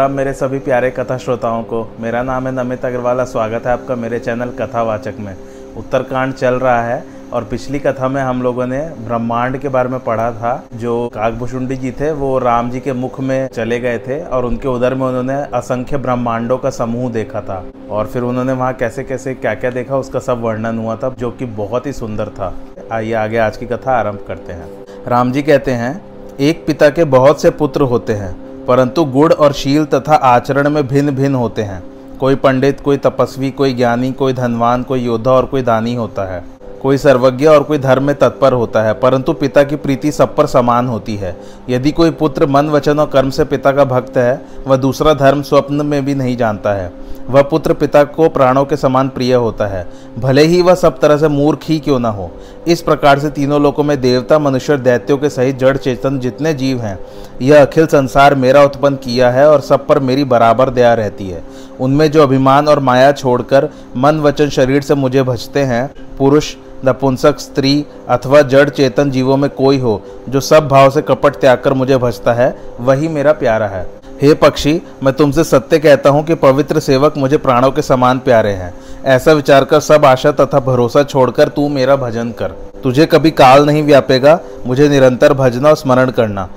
राम मेरे सभी प्यारे कथा श्रोताओं को, मेरा नाम है नमित अग्रवाल स्वागत है आपका मेरे चैनल कथावाचक में। उत्तरकांड चल रहा है, और पिछली कथा में हम लोगों ने ब्रह्मांड के बारे में पढ़ा था, जो काकभुषुंडी जी थे, वो राम जी के मुख में चले गए थे, और उनके उधर में उन्होंने असंख्य ब्रह्मांडों का समूह देखा था, और फिर उन्होंने वहाँ कैसे कैसे क्या क्या देखा, उसका सब वर्णन हुआ था, जो कि बहुत ही सुंदर था। आइए आगे आज की कथा आरंभ करते हैं। राम जी कहते हैं, एक पिता के बहुत से पुत्र होते हैं परंतु गुण और शील तथा आचरण में भिन्न भिन्न होते हैं। कोई पंडित, कोई तपस्वी, कोई ज्ञानी, कोई धनवान, कोई योद्धा और कोई दानी होता है। कोई सर्वज्ञ और कोई धर्म में तत्पर होता है, परंतु पिता की प्रीति सब पर समान होती है। यदि कोई पुत्र मन, वचन और कर्म से पिता का भक्त है, वह दूसरा धर्म, स्वप्न में भी नहीं जानता है। वह पुत्र पिता को प्राणों के समान प्रिय होता है। भले ही वह सब तरह से मूर्ख ही क्यों न हो। इस प्रकार से तीनों लोकों में देवता, मनुष्य दैत्यों के सहित जड़ चेतन जितने जीव हैं, यह अखिल संसार मेरा उत्पन्न किया है और सब पर मेरी बराबर दया रहती है। उनमें जो अभिमान और माया छोड़कर मन, वचन, शरीर से मुझे भजते हैं, पुरुष, नपुंसक, स्त्री अथवा जड़ चेतन जीवों में कोई हो, जो सब भाव से कपट त्याग कर मुझे भजता है, वही मेरा प्यारा है। हे पक्षी, मैं तुमसे सत्य कहता हूँ कि पवित्र सेवक मुझे प्राणों के समान प्यारे हैं। ऐसा विचार कर सब आशा तथा भरोसा छोड़कर तू मेरा भजन कर। तुझे कभी काल नहीं व्यापेगा, मुझे निरंतर भजना और स्मरण करना।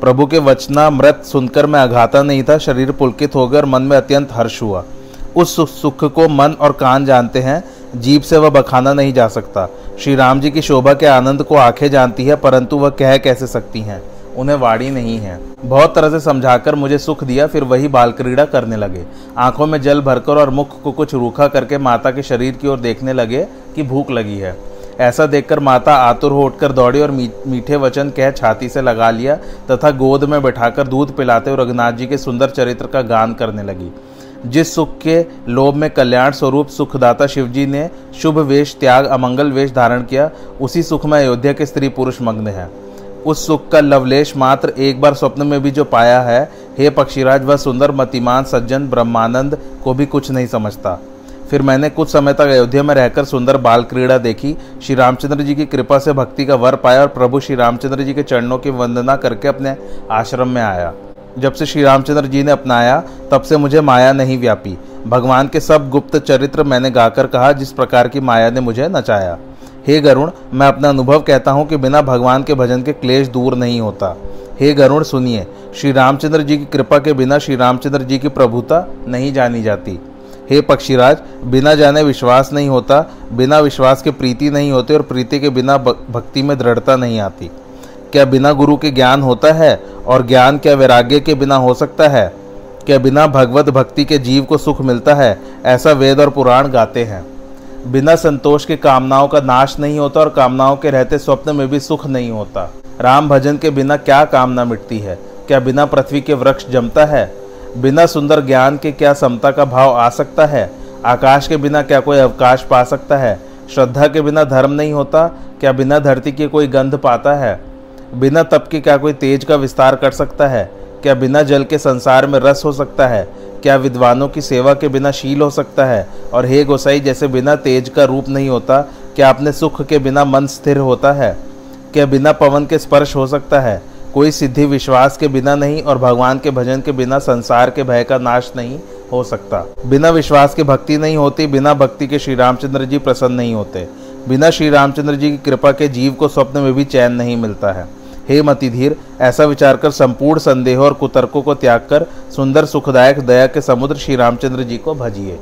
प्रभु के वचना मृत सुनकर मैं अघाता नहीं था, शरीर पुलकित होकर मन में अत्यंत हर्ष हुआ। उस सुख को मन और कान जानते हैं जीप से वह बखाना नहीं जा सकता। श्री राम जी की शोभा के आनंद को आँखें जानती है, परंतु वह कह कैसे सकती हैं? उन्हें वाड़ी नहीं है। बहुत तरह से समझाकर मुझे सुख दिया, फिर वही बाल क्रीड़ा करने लगे। आँखों में जल भरकर और मुख को कुछ रूखा करके माता के शरीर की ओर देखने लगे कि भूख लगी है। ऐसा देखकर माता आतुर हो उठकर दौड़ी और मीठे वचन कह छाती से लगा लिया तथा गोद में बैठाकर दूध पिलाते और रघुनाथ जी के सुंदर चरित्र का गान करने लगी। जिस सुख के लोभ में कल्याण स्वरूप सुखदाता शिवजी ने शुभ वेश, त्याग, अमंगल वेश धारण किया, उसी सुख में अयोध्या के स्त्री पुरुष मग्न है। उस सुख का लवलेश मात्र एक बार स्वप्न में भी जो पाया है, हे पक्षीराज, वह सुंदर, मतिमान, सज्जन, ब्रह्मानंद को भी कुछ नहीं समझता। फिर मैंने कुछ समय तक अयोध्या में रहकर सुंदर बाल क्रीड़ा देखी। श्री रामचंद्र जी की कृपा से भक्ति का वर पाया और प्रभु श्री रामचंद्र जी के चरणों की वंदना करके अपने आश्रम में आया। जब से श्री रामचंद्र जी ने अपनाया, तब से मुझे माया नहीं व्यापी। भगवान के सब गुप्त चरित्र मैंने गाकर कहा, जिस प्रकार की माया ने मुझे नचाया। हे गरुण, मैं अपना अनुभव कहता हूँ कि बिना भगवान के भजन के क्लेश दूर नहीं होता। हे गरुण, सुनिए, श्री रामचंद्र जी की कृपा के बिना श्री रामचंद्र जी की प्रभुता नहीं जानी जाती। हे पक्षीराज, बिना जाने विश्वास नहीं होता, बिना विश्वास के प्रीति नहीं होती और प्रीति के बिना भक्ति में दृढ़ता नहीं आती। क्या बिना गुरु के ज्ञान होता है और ज्ञान क्या वैराग्य के बिना हो सकता है? क्या बिना भगवत भक्ति के जीव को सुख मिलता है? ऐसा वेद और पुराण गाते हैं। बिना संतोष के कामनाओं का नाश नहीं होता और कामनाओं के रहते स्वप्न में भी सुख नहीं होता। राम भजन के बिना क्या कामना मिटती है? क्या बिना पृथ्वी के वृक्ष जमता है? बिना सुंदर ज्ञान के क्या समता का भाव आ सकता है? आकाश के बिना क्या कोई अवकाश पा सकता है? श्रद्धा के बिना धर्म नहीं होता, क्या बिना धरती के कोई गंध पाता है? बिना तप के क्या कोई तेज का विस्तार कर सकता है? क्या बिना जल के संसार में रस हो सकता है? क्या विद्वानों की सेवा के बिना शील हो सकता है? और हे गोसाई, जैसे बिना तेज का रूप नहीं होता, क्या अपने सुख के बिना मन स्थिर होता है? क्या बिना पवन के स्पर्श हो सकता है? कोई सिद्धि विश्वास के बिना नहीं और भगवान के भजन के बिना संसार के भय का नाश नहीं हो सकता। बिना विश्वास के भक्ति नहीं होती, बिना भक्ति के श्री रामचंद्र जी प्रसन्न नहीं होते। बिना श्री रामचंद्र जी की कृपा के जीव को स्वप्न में भी चैन नहीं मिलता है। हे मतिधीर, ऐसा विचार कर संपूर्ण संदेह और कुतर्कों को त्याग कर सुंदर, सुखदायक दया के समुद्र श्री रामचंद्र जी को भजिए।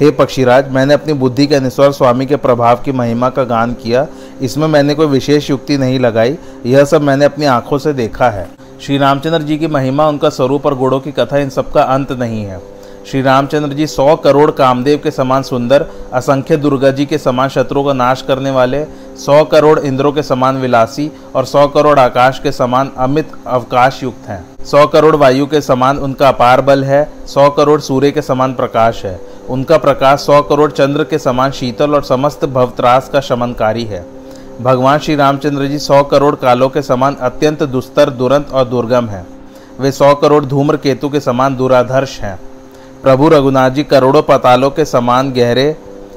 हे पक्षीराज, मैंने अपनी बुद्धि के अनुसार स्वामी के प्रभाव की महिमा का गान किया। इसमें मैंने कोई विशेष युक्ति नहीं लगाई। यह सब मैंने अपनी आँखों से देखा है। श्री रामचंद्र जी की महिमा, उनका स्वरूप और गुणों की कथा इन सबका अंत नहीं है। श्री रामचंद्र जी सौ करोड़ कामदेव के समान सुंदर, असंख्य दुर्गा जी के समान शत्रुओं का नाश करने वाले, सौ करोड़ इंद्रों के समान विलासी और सौ करोड़ आकाश के समान अमित अवकाश युक्त हैं। सौ करोड़ वायु के समान उनका अपार बल है, सौ करोड़ सूर्य के समान प्रकाश है। उनका प्रकाश सौ करोड़ चंद्र के समान शीतल और समस्त भवत्रास का शमनकारी है। भगवान श्री रामचंद्र जी सौ करोड़ कालों के समान अत्यंत दुस्तर, दुरंत और दुर्गम हैं। वे सौ करोड़ धूम्र केतु के समान दुराधर्ष हैं। प्रभु रघुनाथ जी करोड़ों पतालों के समान गहरे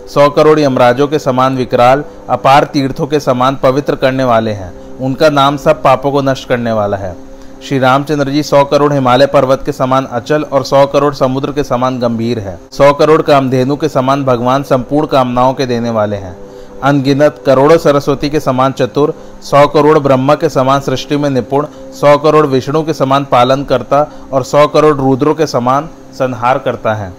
सौ करोड़ यमराजों के समान विकराल अपार तीर्थों के समान पवित्र करने वाले हैं उनका नाम सब पापों को नष्ट करने वाला है श्री रामचंद्र जी सौ करोड़ हिमालय पर्वत के समान अचल और सौ करोड़ समुद्र के समान गंभीर है सौ करोड़ कामधेनु के समान भगवान संपूर्ण कामनाओं के देने वाले हैं अनगिनत करोड़ों सरस्वती के समान चतुर सौ करोड़ ब्रह्मा के समान सृष्टि में निपुण सौ करोड़ विष्णु के समान पालन करता और सौ करोड़ रुद्रों के समान संहार करता है।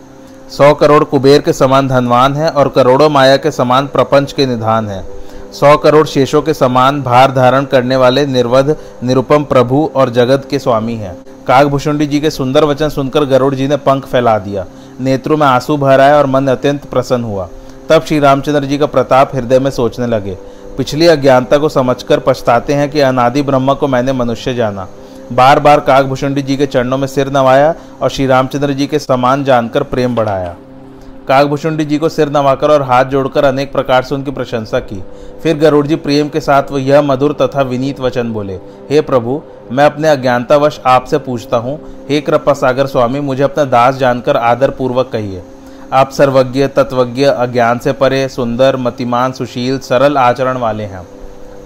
सौ करोड़ कुबेर के समान धनवान है और करोड़ों माया के समान प्रपंच के निधान है। सौ करोड़ शेषों के समान भार धारण करने वाले निर्वध, निरुपम प्रभु और जगत के स्वामी हैं। कागभूषुंडी जी के सुंदर वचन सुनकर गरुड़ जी ने पंख फैला दिया। नेत्रों में आँसू भर आए और मन अत्यंत प्रसन्न हुआ। तब श्री रामचंद्र जी का प्रताप हृदय में सोचने लगे। पिछली अज्ञानता को समझकर पछताते हैं कि अनादि ब्रह्म को मैंने मनुष्य जाना। बार बार कागभूषुंडी जी के चरणों में सिर नवाया और श्री रामचंद्र जी के समान जानकर प्रेम बढ़ाया। कागभूषुंडी जी को सिर नवाकर और हाथ जोड़कर अनेक प्रकार से उनकी प्रशंसा की। फिर गरुड़ जी प्रेम के साथ वह यह मधुर तथा विनीत वचन बोले, हे प्रभु, मैं अपने अज्ञानतावश आपसे पूछता हूँ, हे कृपा सागर स्वामी, मुझे अपना दास जानकर आदरपूर्वक कहिए। आप सर्वज्ञ, तत्वज्ञ, अज्ञान से परे, सुंदर, मतिमान, सुशील, सरल आचरण वाले हैं।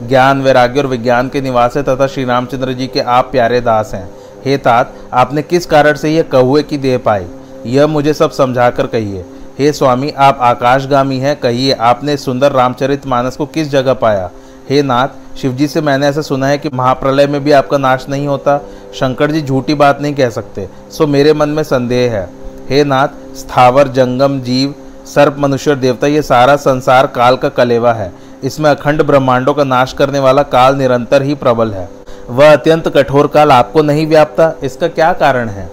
ज्ञान, वैराग्य और विज्ञान के निवास है तथा श्री रामचंद्र जी के आप प्यारे दास हैं। हे तात, आपने किस कारण से यह कहुए की देह पाई? यह मुझे सब समझा कर कहिए। हे स्वामी, आप आकाशगामी हैं, कहिए, आपने सुंदर रामचरित मानस को किस जगह पाया? हे नाथ, शिवजी से मैंने ऐसा सुना है कि महाप्रलय में भी आपका नाश नहीं होता। शंकर जी झूठी बात नहीं कह सकते, सो मेरे मन में संदेह है। हे नाथ, स्थावर, जंगम, जीव, सर्प, मनुष्य देवता, ये सारा संसार काल का कलेवा है। इसमें अखंड ब्रह्मांडों का नाश करने वाला काल निरंतर ही प्रबल है। वह अत्यंत कठोर काल आपको नहीं व्यापता, इसका क्या कारण है?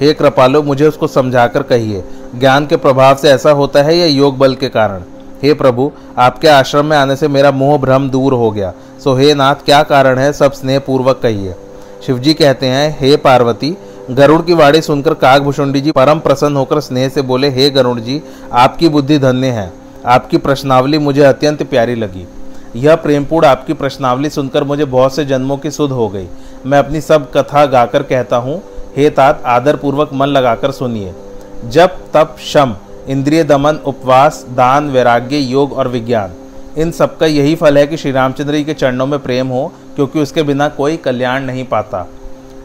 हे कृपालो, मुझे उसको समझाकर कहिए, ज्ञान के प्रभाव से ऐसा होता है या योग बल के कारण? हे प्रभु, आपके आश्रम में आने से मेरा मोह भ्रम दूर हो गया। सो हे नाथ, क्या कारण है? सब स्नेह पूर्वक कहिए। शिवजी कहते हैं, हे पार्वती, गरुड़ की वाणी सुनकर कागभूषुंडी जी परम प्रसन्न होकर स्नेह से बोले, हे गरुड़ जी, आपकी बुद्धि धन्य है। आपकी प्रश्नावली मुझे अत्यंत प्यारी लगी। यह प्रेमपूर्ण आपकी प्रश्नावली सुनकर मुझे बहुत से जन्मों की सुध हो गई। मैं अपनी सब कथा गाकर कहता हूँ, हे तात आदर पूर्वक मन लगाकर सुनिए। जब तप, शम, इंद्रिय दमन, उपवास, दान, वैराग्य, योग और विज्ञान। इन सबका यही फल है कि श्री रामचंद्र जी के चरणों में प्रेम हो, क्योंकि उसके बिना कोई कल्याण नहीं पाता।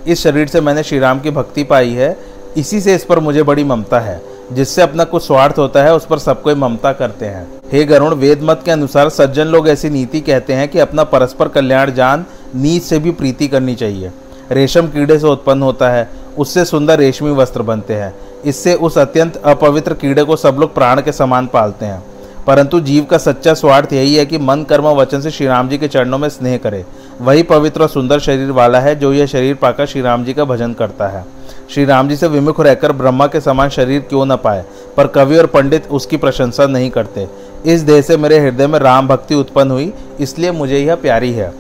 इस शरीर से मैंने श्री राम की भक्ति पाई है। इसी से इस पर मुझे बड़ी ममता है। जिससे अपना कुछ स्वार्थ होता है, उस पर सबको ममता करते हैं। हे गरुण, वेद मत के अनुसार सज्जन लोग ऐसी नीति कहते हैं कि अपना परस्पर कल्याण, जान, नीच से भी प्रीति करनी चाहिए। रेशम कीड़े से उत्पन्न होता है, उससे सुंदर रेशमी वस्त्र बनते हैं। इससे उस अत्यंत अपवित्र कीड़े को सब लोग प्राण के समान पालते हैं। परंतु जीव का सच्चा स्वार्थ यही है कि मन, कर्म वचन से श्री राम जी के चरणों में स्नेह करे। वही पवित्र और सुंदर शरीर वाला है, जो यह शरीर पाकर श्री राम जी का भजन करता है। श्री राम जी से विमुख रहकर ब्रह्मा के समान शरीर क्यों न पाए? पर कवि और पंडित उसकी प्रशंसा नहीं करते। इस देह से मेरे हृदय में राम भक्ति उत्पन्न हुई, इसलिए मुझे यह प्यारी है।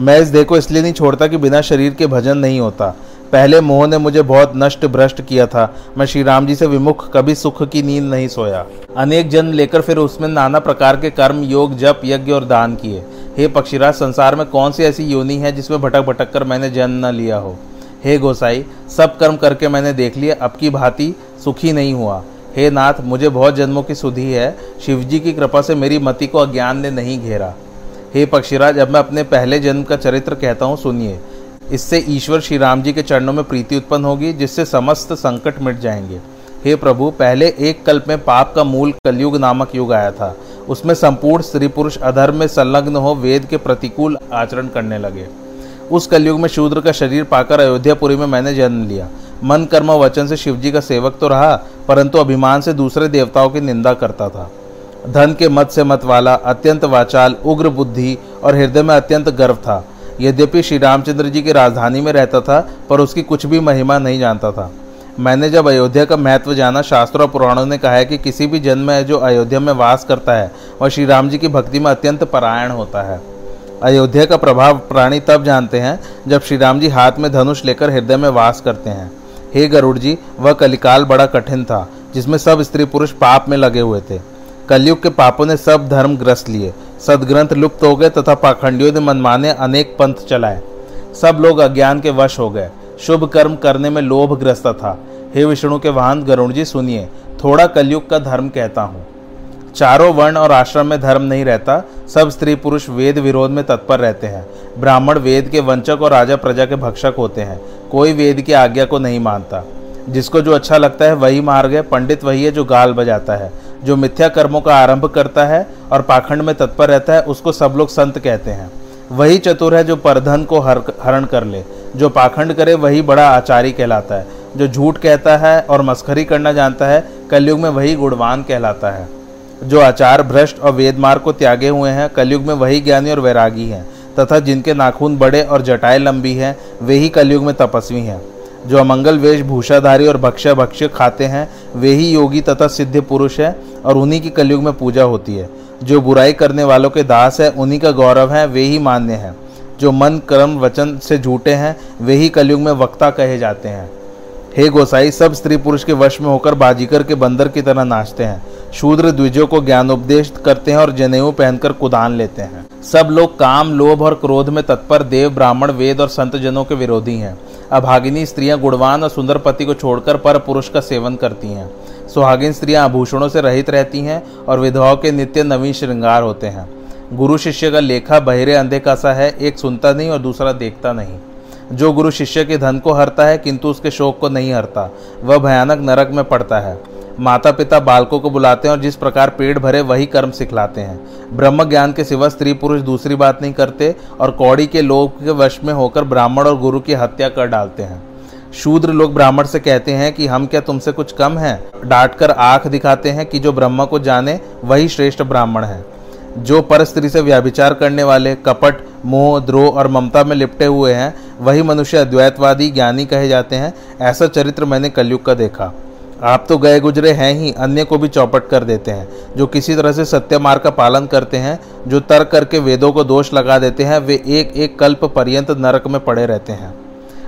मैं इस देह को इसलिए नहीं छोड़ता कि बिना शरीर के भजन नहीं होता। पहले मोह ने मुझे बहुत नष्ट भ्रष्ट किया था। मैं श्री राम जी से विमुख, कभी सुख की नींद नहीं सोया। अनेक जन्म लेकर फिर उसमें नाना प्रकार के कर्म, योग, जप, यज्ञ और दान किए। हे पक्षीराज, संसार में कौन सी ऐसी योनि है जिसमें भटक भटक कर मैंने जन्म न लिया हो? हे गोसाई, सब कर्म करके मैंने देख लिया अब की भांति सुखी नहीं हुआ। हे नाथ, मुझे बहुत जन्मों की सुधि है, शिवजी की कृपा से मेरी मति को अज्ञान ने नहीं घेरा। हे पक्षीराज, अब मैं अपने पहले जन्म का चरित्र कहता हूँ, सुनिए। इससे ईश्वर श्री राम जी के चरणों में प्रीति उत्पन्न होगी, जिससे समस्त संकट मिट जाएँगे। हे प्रभु, पहले एक कल्प में पाप का मूल कलयुग नामक युग आया था। उसमें संपूर्ण स्त्री पुरुष अधर्म में संलग्न हो वेद के प्रतिकूल आचरण करने लगे। उस कलयुग में शूद्र का शरीर पाकर अयोध्यापुरी में मैंने जन्म लिया। मन कर्म वचन से शिवजी का सेवक तो रहा, परंतु अभिमान से दूसरे देवताओं की निंदा करता था। धन के मत से मत वाला, अत्यंत वाचाल, उग्र बुद्धि और हृदय में अत्यंत गर्व था। यद्यपि श्री रामचंद्र जी की राजधानी में रहता था, पर उसकी कुछ भी महिमा नहीं जानता था। मैंने जब अयोध्या का महत्व जाना, शास्त्रों और पुराणों ने कहा है कि किसी भी जन्म में जो अयोध्या में वास करता है, वह श्री राम जी की भक्ति में अत्यंत परायण होता है। अयोध्या का प्रभाव प्राणी तब जानते हैं जब श्री राम जी हाथ में धनुष लेकर हृदय में वास करते हैं। हे गरुड़ जी वह कलिकाल बड़ा कठिन था, जिसमें सब स्त्री पुरुष पाप में लगे हुए थे। कलयुग के पापों ने सब धर्म ग्रस्त लिए। सदग्रंथ लुप्त हो गए तथा पाखंडियों ने मनमाने अनेक पंथ चलाए। सब लोग अज्ञान के वश हो गए। शुभ कर्म करने में लोभ ग्रस्त था। हे विष्णु के वाहन गरुण जी सुनिए, थोड़ा कलयुग का धर्म कहता हूँ। चारों वर्ण और आश्रम में धर्म नहीं रहता, सब स्त्री पुरुष वेद विरोध में तत्पर रहते हैं। ब्राह्मण वेद के वंचक और राजा प्रजा के भक्षक होते हैं, कोई वेद की आज्ञा को नहीं मानता। जिसको जो अच्छा लगता है वही मार्ग है, पंडित वही है जो गाल बजाता है। जो मिथ्या कर्मों का आरंभ करता है और पाखंड में तत्पर रहता है, उसको सब लोग संत कहते हैं। वही चतुर है जो परधन को हर हरण कर ले। जो पाखंड करे, वही बड़ा आचारी कहलाता है। जो झूठ कहता है और मस्खरी करना जानता है, कलयुग में वही गुणवान कहलाता है। जो आचार भ्रष्ट और वेद मार्ग को त्यागे हुए हैं, कलयुग में वही ज्ञानी और वैरागी हैं, तथा जिनके नाखून बड़े और जटाएँ लंबी हैं, वे ही कलयुग में तपस्वी हैं। जो अमंगल वेश भूषाधारी और भक्ष्य भक्ष्य खाते हैं, वे ही योगी तथा सिद्ध पुरुष है, और उन्हीं की कलयुग में पूजा होती है। जो बुराई करने वालों के दास है, उन्हीं का गौरव है, वे ही मान्य हैं। जो मन, कर्म, वचन से झूठे हैं, वे ही कलयुग में वक्ता कहे जाते हैं। हे गोसाई, सब स्त्री पुरुष के वश में होकर बाजीकर के बंदर की तरह नाचते हैं। शूद्र द्विजों को ज्ञानोपदेश करते हैं और जनेऊ पहनकर कुदान लेते हैं। सब लोग काम, लोभ और क्रोध में तत्पर देव, ब्राह्मण, वेद और संत जनों के विरोधी हैं। अभागिनी स्त्रियाँ गुणवान और सुंदर पति को छोड़कर पर पुरुष का सेवन करती हैं। सुहागिन स्त्रियाँ आभूषणों से रहित रहती हैं और विधवाओं के नित्य नवीन श्रृंगार होते हैं। गुरु शिष्य का लेखा बहिरे अंधे का सा है, एक सुनता नहीं और दूसरा देखता नहीं। जो गुरु शिष्य के धन को हरता है, किंतु उसके शोक को नहीं हरता। वह भयानक नरक में पड़ता है। माता पिता बालकों को बुलाते हैं और जिस प्रकार पेट भरे वही कर्म सिखलाते हैं। ब्रह्म ज्ञान के सिवा स्त्री पुरुष दूसरी बात नहीं करते और कौड़ी के लोग के वश में होकर ब्राह्मण और गुरु की हत्या कर डालते हैं। शूद्र लोग ब्राह्मण से कहते हैं कि हम क्या तुमसे कुछ कम हैं? डांट कर आँख दिखाते हैं कि जो ब्रह्म को जाने, वही श्रेष्ठ ब्राह्मण है। जो पर स्त्री से व्याभिचार करने वाले कपट, मोह, द्रोह और ममता में लिपटे हुए हैं, वही मनुष्य अद्वैतवादी ज्ञानी कहे जाते हैं। ऐसा चरित्र मैंने कलयुग का देखा। आप तो गए गुजरे हैं ही, अन्य को भी चौपट कर देते हैं, जो किसी तरह से सत्य मार्ग का पालन करते हैं, जो तर्क करके वेदों को दोष लगा देते हैं, वे एक एक कल्प पर्यंत नरक में पड़े रहते हैं।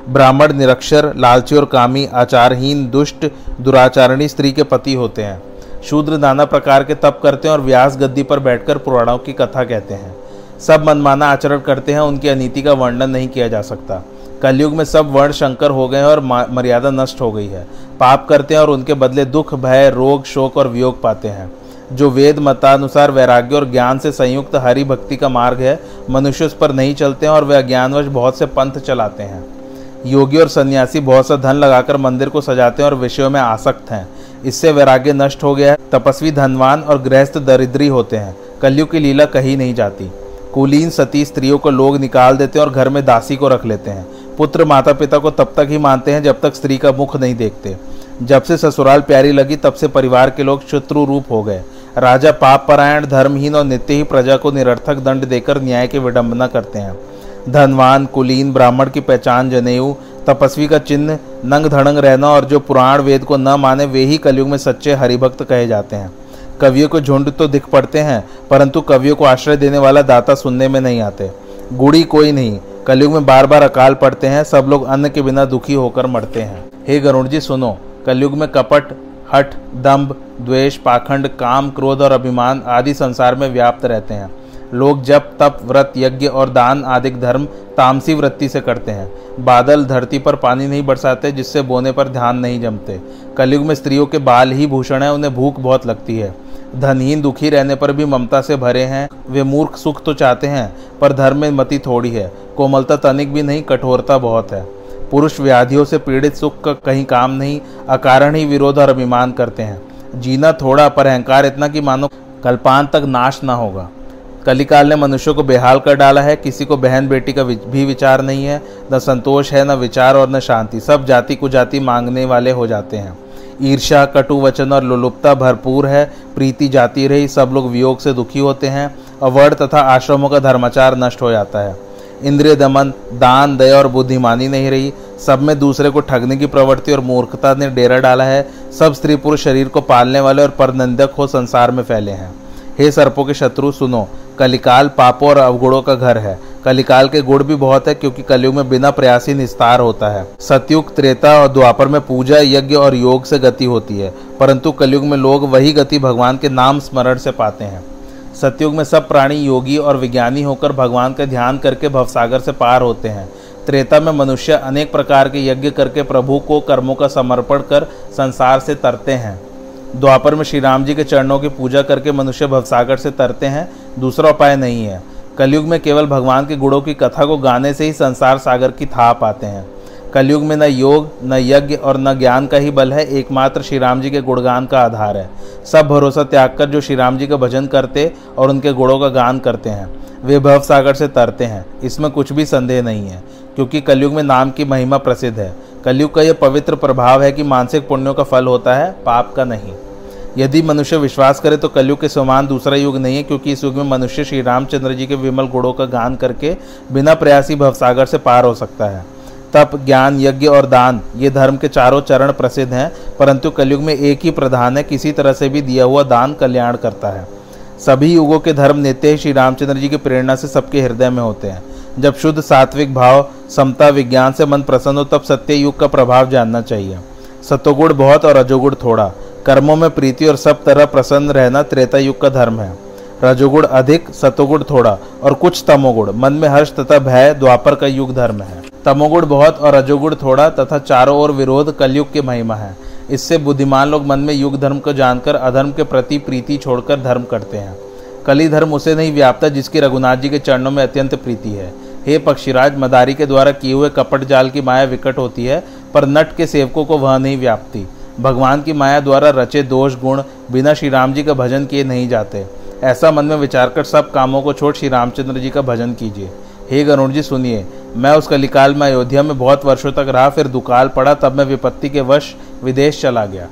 ब्राह्मण, निरक्षर, लालची और कामी, आचारहीन, दुष्ट, दुराचारणी स्त्री के पति होते हैं। शूद्र नाना प्रकार के तप करते हैं और व्यास गद्दी पर बैठकर पुराणों की कथा कहते हैं। सब मनमाना आचरण करते हैं, उनकी अनीति का वर्णन नहीं किया जा सकता। कलयुग में सब वर्ण शंकर हो गए हैं और मर्यादा नष्ट हो गई है। पाप करते हैं और उनके बदले दुख, भय, रोग, शोक और वियोग पाते हैं। जो वेद मतानुसार वैराग्य और ज्ञान से संयुक्त हरि भक्ति का मार्ग है, मनुष्य उस पर नहीं चलते हैं और वे अज्ञानवश बहुत से पंथ चलाते हैं। योगी और सन्यासी बहुत सा धन लगाकर मंदिर को सजाते हैं और विषयों में आसक्त हैं। इससे वैराग्य नष्ट हो गया है। तपस्वी धनवान और गृहस्थ दरिद्री होते हैं। कलयुग की लीला कही नहीं जाती। कुलीन सती स्त्रियों को लोग निकाल देते हैं और घर में दासी को रख लेते हैं। पुत्र माता पिता को तब तक ही मानते हैं जब तक स्त्री का मुख नहीं देखते। जब से ससुराल प्यारी लगी, तब से परिवार के लोग शत्रु रूप हो गए। राजा पाप परायण, धर्महीन और नित्य ही प्रजा को निरर्थक दंड देकर न्याय की विडंबना करते हैं। धनवान, कुलीन, ब्राह्मण की पहचान जनेऊ, तपस्वी का चिन्ह नंग धड़ंग रहना और जो पुराण वेद को न माने, वे ही कलयुग में सच्चे हरिभक्त कहे जाते हैं। कवियों को झुंड तो दिख पड़ते हैं, परंतु कवियों को आश्रय देने वाला दाता सुनने में नहीं आते। गुड़ी कोई नहीं, कलयुग में बार बार अकाल पड़ते हैं, सब लोग अन्न के बिना दुखी होकर मरते हैं। हे गरुण जी सुनो, कलयुग में कपट, हठ दम्भ द्वेष, पाखंड, काम, क्रोध और अभिमान आदि संसार में व्याप्त रहते हैं। लोग जप, तप, व्रत, यज्ञ और दान आदि धर्म तामसी वृत्ति से करते हैं। बादल धरती पर पानी नहीं बरसाते, जिससे बोने पर ध्यान नहीं जमते। कलयुग में स्त्रियों के बाल ही भूषण है, उन्हें भूख बहुत लगती है। धनहीन दुखी रहने पर भी ममता से भरे हैं। वे मूर्ख सुख तो चाहते हैं, पर धर्म में मति थोड़ी है। कोमलता तनिक भी नहीं, कठोरता बहुत है। पुरुष व्याधियों से पीड़ित सुख का कहीं काम नहीं, अकारण ही विरोध और अभिमान करते हैं। जीना थोड़ा, पर अहंकार इतना कि मानो कल्पान तक नाश ना होगा। कलिकाल ने मनुष्य को बेहाल कर डाला है, किसी को बहन बेटी का भी विचार नहीं है। न संतोष है, न विचार और न शांति। सब जाति कुजाति मांगने वाले हो जाते हैं। ईर्षा कटु वचन और लुलुपता भरपूर है। प्रीति जाती रही, सब लोग वियोग से दुखी होते हैं। और तथा आश्रमों का धर्माचार नष्ट हो जाता है। इंद्रिय दमन, दान, दया और बुद्धिमानी नहीं रही। सब में दूसरे को ठगने की प्रवृत्ति और मूर्खता ने डेरा डाला है। सब स्त्री पुरुष शरीर को पालने वाले और परनंदक हो संसार में फैले हैं। हे सर्पों के शत्रु, सुनो। कलिकाल पापों और अवगुणों का घर है। कलिकाल के गुण भी बहुत है, क्योंकि कलयुग में बिना प्रयासी निस्तार होता है। सतयुग, त्रेता और द्वापर में पूजा, यज्ञ और योग से गति होती है, परंतु कलयुग में लोग वही गति भगवान के नाम स्मरण से पाते हैं। सतयुग में सब प्राणी योगी और विज्ञानी होकर भगवान का ध्यान करके भवसागर से पार होते हैं। त्रेता में मनुष्य अनेक प्रकार के यज्ञ करके प्रभु को कर्मों का समर्पण कर संसार से तरते हैं। द्वापर में श्री राम जी के चरणों की पूजा करके मनुष्य भवसागर से तरते हैं, दूसरा उपाय नहीं है। कलयुग में केवल भगवान के गुणों की कथा को गाने से ही संसार सागर की था पाते हैं। कलयुग में न योग, न यज्ञ और न ज्ञान का ही बल है, एकमात्र श्री राम जी के गुणगान का आधार है। सब भरोसा त्याग कर जो श्री राम जी का भजन करते और उनके गुणों का गान करते हैं, वे भव सागर से तरते हैं। इसमें कुछ भी संदेह नहीं है, क्योंकि कलयुग में नाम की महिमा प्रसिद्ध है। कलयुग का यह पवित्र प्रभाव है कि मानसिक पुण्यों का फल होता है, पाप का नहीं। यदि मनुष्य विश्वास करे तो कलयुग के समान दूसरा युग नहीं है, क्योंकि इस युग में मनुष्य श्री रामचंद्र जी के विमल गुणों का गान करके बिना प्रयासी भवसागर से पार हो सकता है। तप, ज्ञान, यज्ञ और दान, ये धर्म के चारों चरण प्रसिद्ध हैं, परंतु कलयुग में एक ही प्रधान है, किसी तरह से भी दिया हुआ दान कल्याण करता है। सभी युगों के धर्म नेते श्री रामचंद्र जी की प्रेरणा से सबके हृदय में होते हैं। जब शुद्ध, सात्विक भाव, समता, विज्ञान से मन प्रसन्न हो, तब सत्य युग का प्रभाव जानना चाहिए। सतोगुण बहुत और रजोगुण थोड़ा। कर्मों में प्रीति और सब तरह प्रसन्न रहना त्रेता युग का धर्म है। रजोगुण अधिक, सतोगुण थोड़ा और कुछ तमोगुण। मन में हर्ष तथा भय द्वापर का युग धर्म है। तमोगुण बहुत और रजोगुण थोड़ा तथा चारों ओर विरोध कलयुग की महिमा है। इससे बुद्धिमान लोग मन में युग धर्म को जानकर, अधर्म के प्रति प्रीति छोड़कर धर्म करते हैं। कली धर्म उसे नहीं व्यापता, जिसकी रघुनाथ जी के चरणों में अत्यंत प्रीति है। हे पक्षीराज, मदारी के द्वारा किए हुए कपट जाल की माया विकट होती है, पर नट के सेवकों को वह नहीं व्यापती। भगवान की माया द्वारा रचे दोष गुण बिना श्री राम जी का भजन किए नहीं जाते। ऐसा मन में विचार कर सब कामों को छोड़ श्री रामचंद्र जी का भजन कीजिए। हे गरुण जी, सुनिए, मैं उस कलिकाल में अयोध्या में बहुत वर्षों तक रहा, फिर दुकाल पड़ा, तब मैं विपत्ति के वश विदेश चला गया।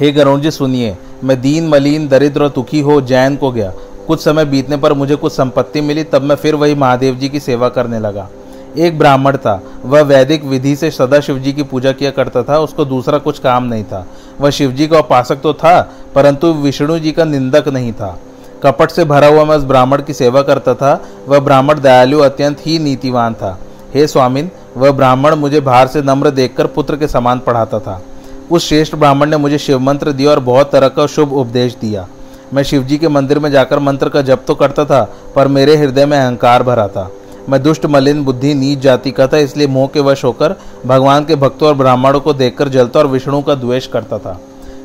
हे गरुण जी, सुनिए, मैं दीन मलिन दरिद्र और दुखी हो जैन को गया। कुछ समय बीतने पर मुझे कुछ संपत्ति मिली, तब मैं फिर वही महादेव जी की सेवा करने लगा। एक ब्राह्मण था। वह वैदिक विधि से सदा शिव जी की पूजा किया करता था, उसको दूसरा कुछ काम नहीं था। वह शिव जी का उपासक तो था, परंतु विष्णु जी का निंदक नहीं था। कपट से भरा हुआ मैं उस ब्राह्मण की सेवा करता था। वह ब्राह्मण दयालु अत्यंत ही नीतिवान था। हे स्वामिन, वह ब्राह्मण मुझे बाहर से नम्र देखकर पुत्र के समान पढ़ाता था। उस श्रेष्ठ ब्राह्मण ने मुझे शिव मंत्र दिया और बहुत तरह का शुभ उपदेश दिया। मैं शिवजी के मंदिर में जाकर मंत्र का जप तो करता था, पर मेरे हृदय में अहंकार भरा था। मैं दुष्ट, मलिन, बुद्धि, नीच जाति का था, इसलिए मोह के वश होकर भगवान के भक्तों और ब्राह्मणों को देखकर जलता और विष्णु का द्वेष करता था।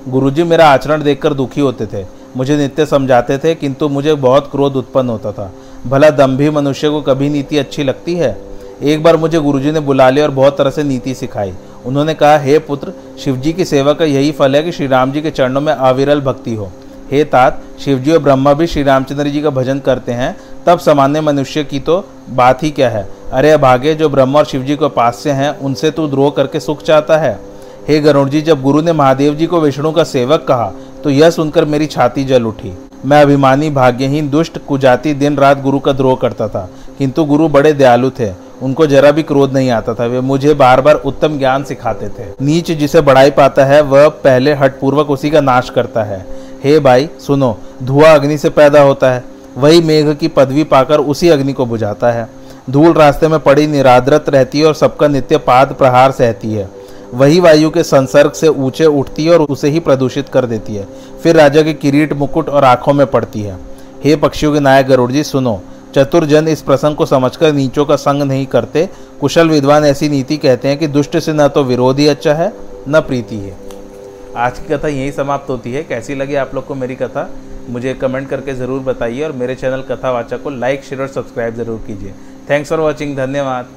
गुरुजी मेरा आचरण देखकर दुखी होते थे। मुझे नित्य समझाते थे, किंतु मुझे बहुत क्रोध उत्पन्न होता था। भला दम्भी मनुष्य को कभी नीति अच्छी लगती है? एक बार मुझे गुरुजी ने बुला लिया और बहुत तरह से नीति सिखाई। उन्होंने कहा, हे पुत्र, शिवजी की सेवा का यही फल है कि श्री राम जी के चरणों में अविरल भक्ति हो। हे तात, शिवजी और ब्रह्मा भी श्री रामचंद्र जी का भजन करते हैं तब सामान्य मनुष्य की तो बात ही क्या है? अरे भागे जो ब्रह्म और शिव जी को पास से हैं, उनसे तू द्रोह करके सुख चाहता है? हे गरुण जी, जब गुरु ने महादेव जी को विष्णु का सेवक कहा तो यह सुनकर मेरी छाती जल उठी। मैं अभिमानी, भाग्यहीन, दुष्ट, कुजाति दिन रात गुरु का द्रोह करता था। किंतु गुरु बड़े दयालु थे। उनको जरा भी क्रोध नहीं आता था। वे मुझे बार बार उत्तम ज्ञान सिखाते थे। नीच जिसे बढ़ाई पाता है, वह पहले हटपूर्वक उसी का नाश करता है। हे भाई, सुनो, धुआँ अग्नि से पैदा होता है। वही मेघ की पदवी पाकर उसी अग्नि को बुझाता है। धूल रास्ते में पड़ी, निराद्रत रहती है और सबका नित्य पाद प्रहार सहती है। वही वायु के संसर्ग से ऊँचे उठती है और उसे ही प्रदूषित कर देती है। फिर राजा के किरीट मुकुट और आँखों में पड़ती है। हे पक्षियों के नायक गरुड़ जी, सुनो। चतुर जन इस प्रसंग को समझकर नीचों का संग नहीं करते। कुशल विद्वान ऐसी नीति कहते हैं कि दुष्ट से न तो विरोधी अच्छा है, न प्रीति है। आज की कथा यही समाप्त होती है। कैसी लगी आप लोग को मेरी कथा? मुझे कमेंट करके ज़रूर बताइए और मेरे चैनल कथावाचक को लाइक, शेयर और सब्सक्राइब ज़रूर कीजिए। थैंक्स फॉर वॉचिंग धन्यवाद।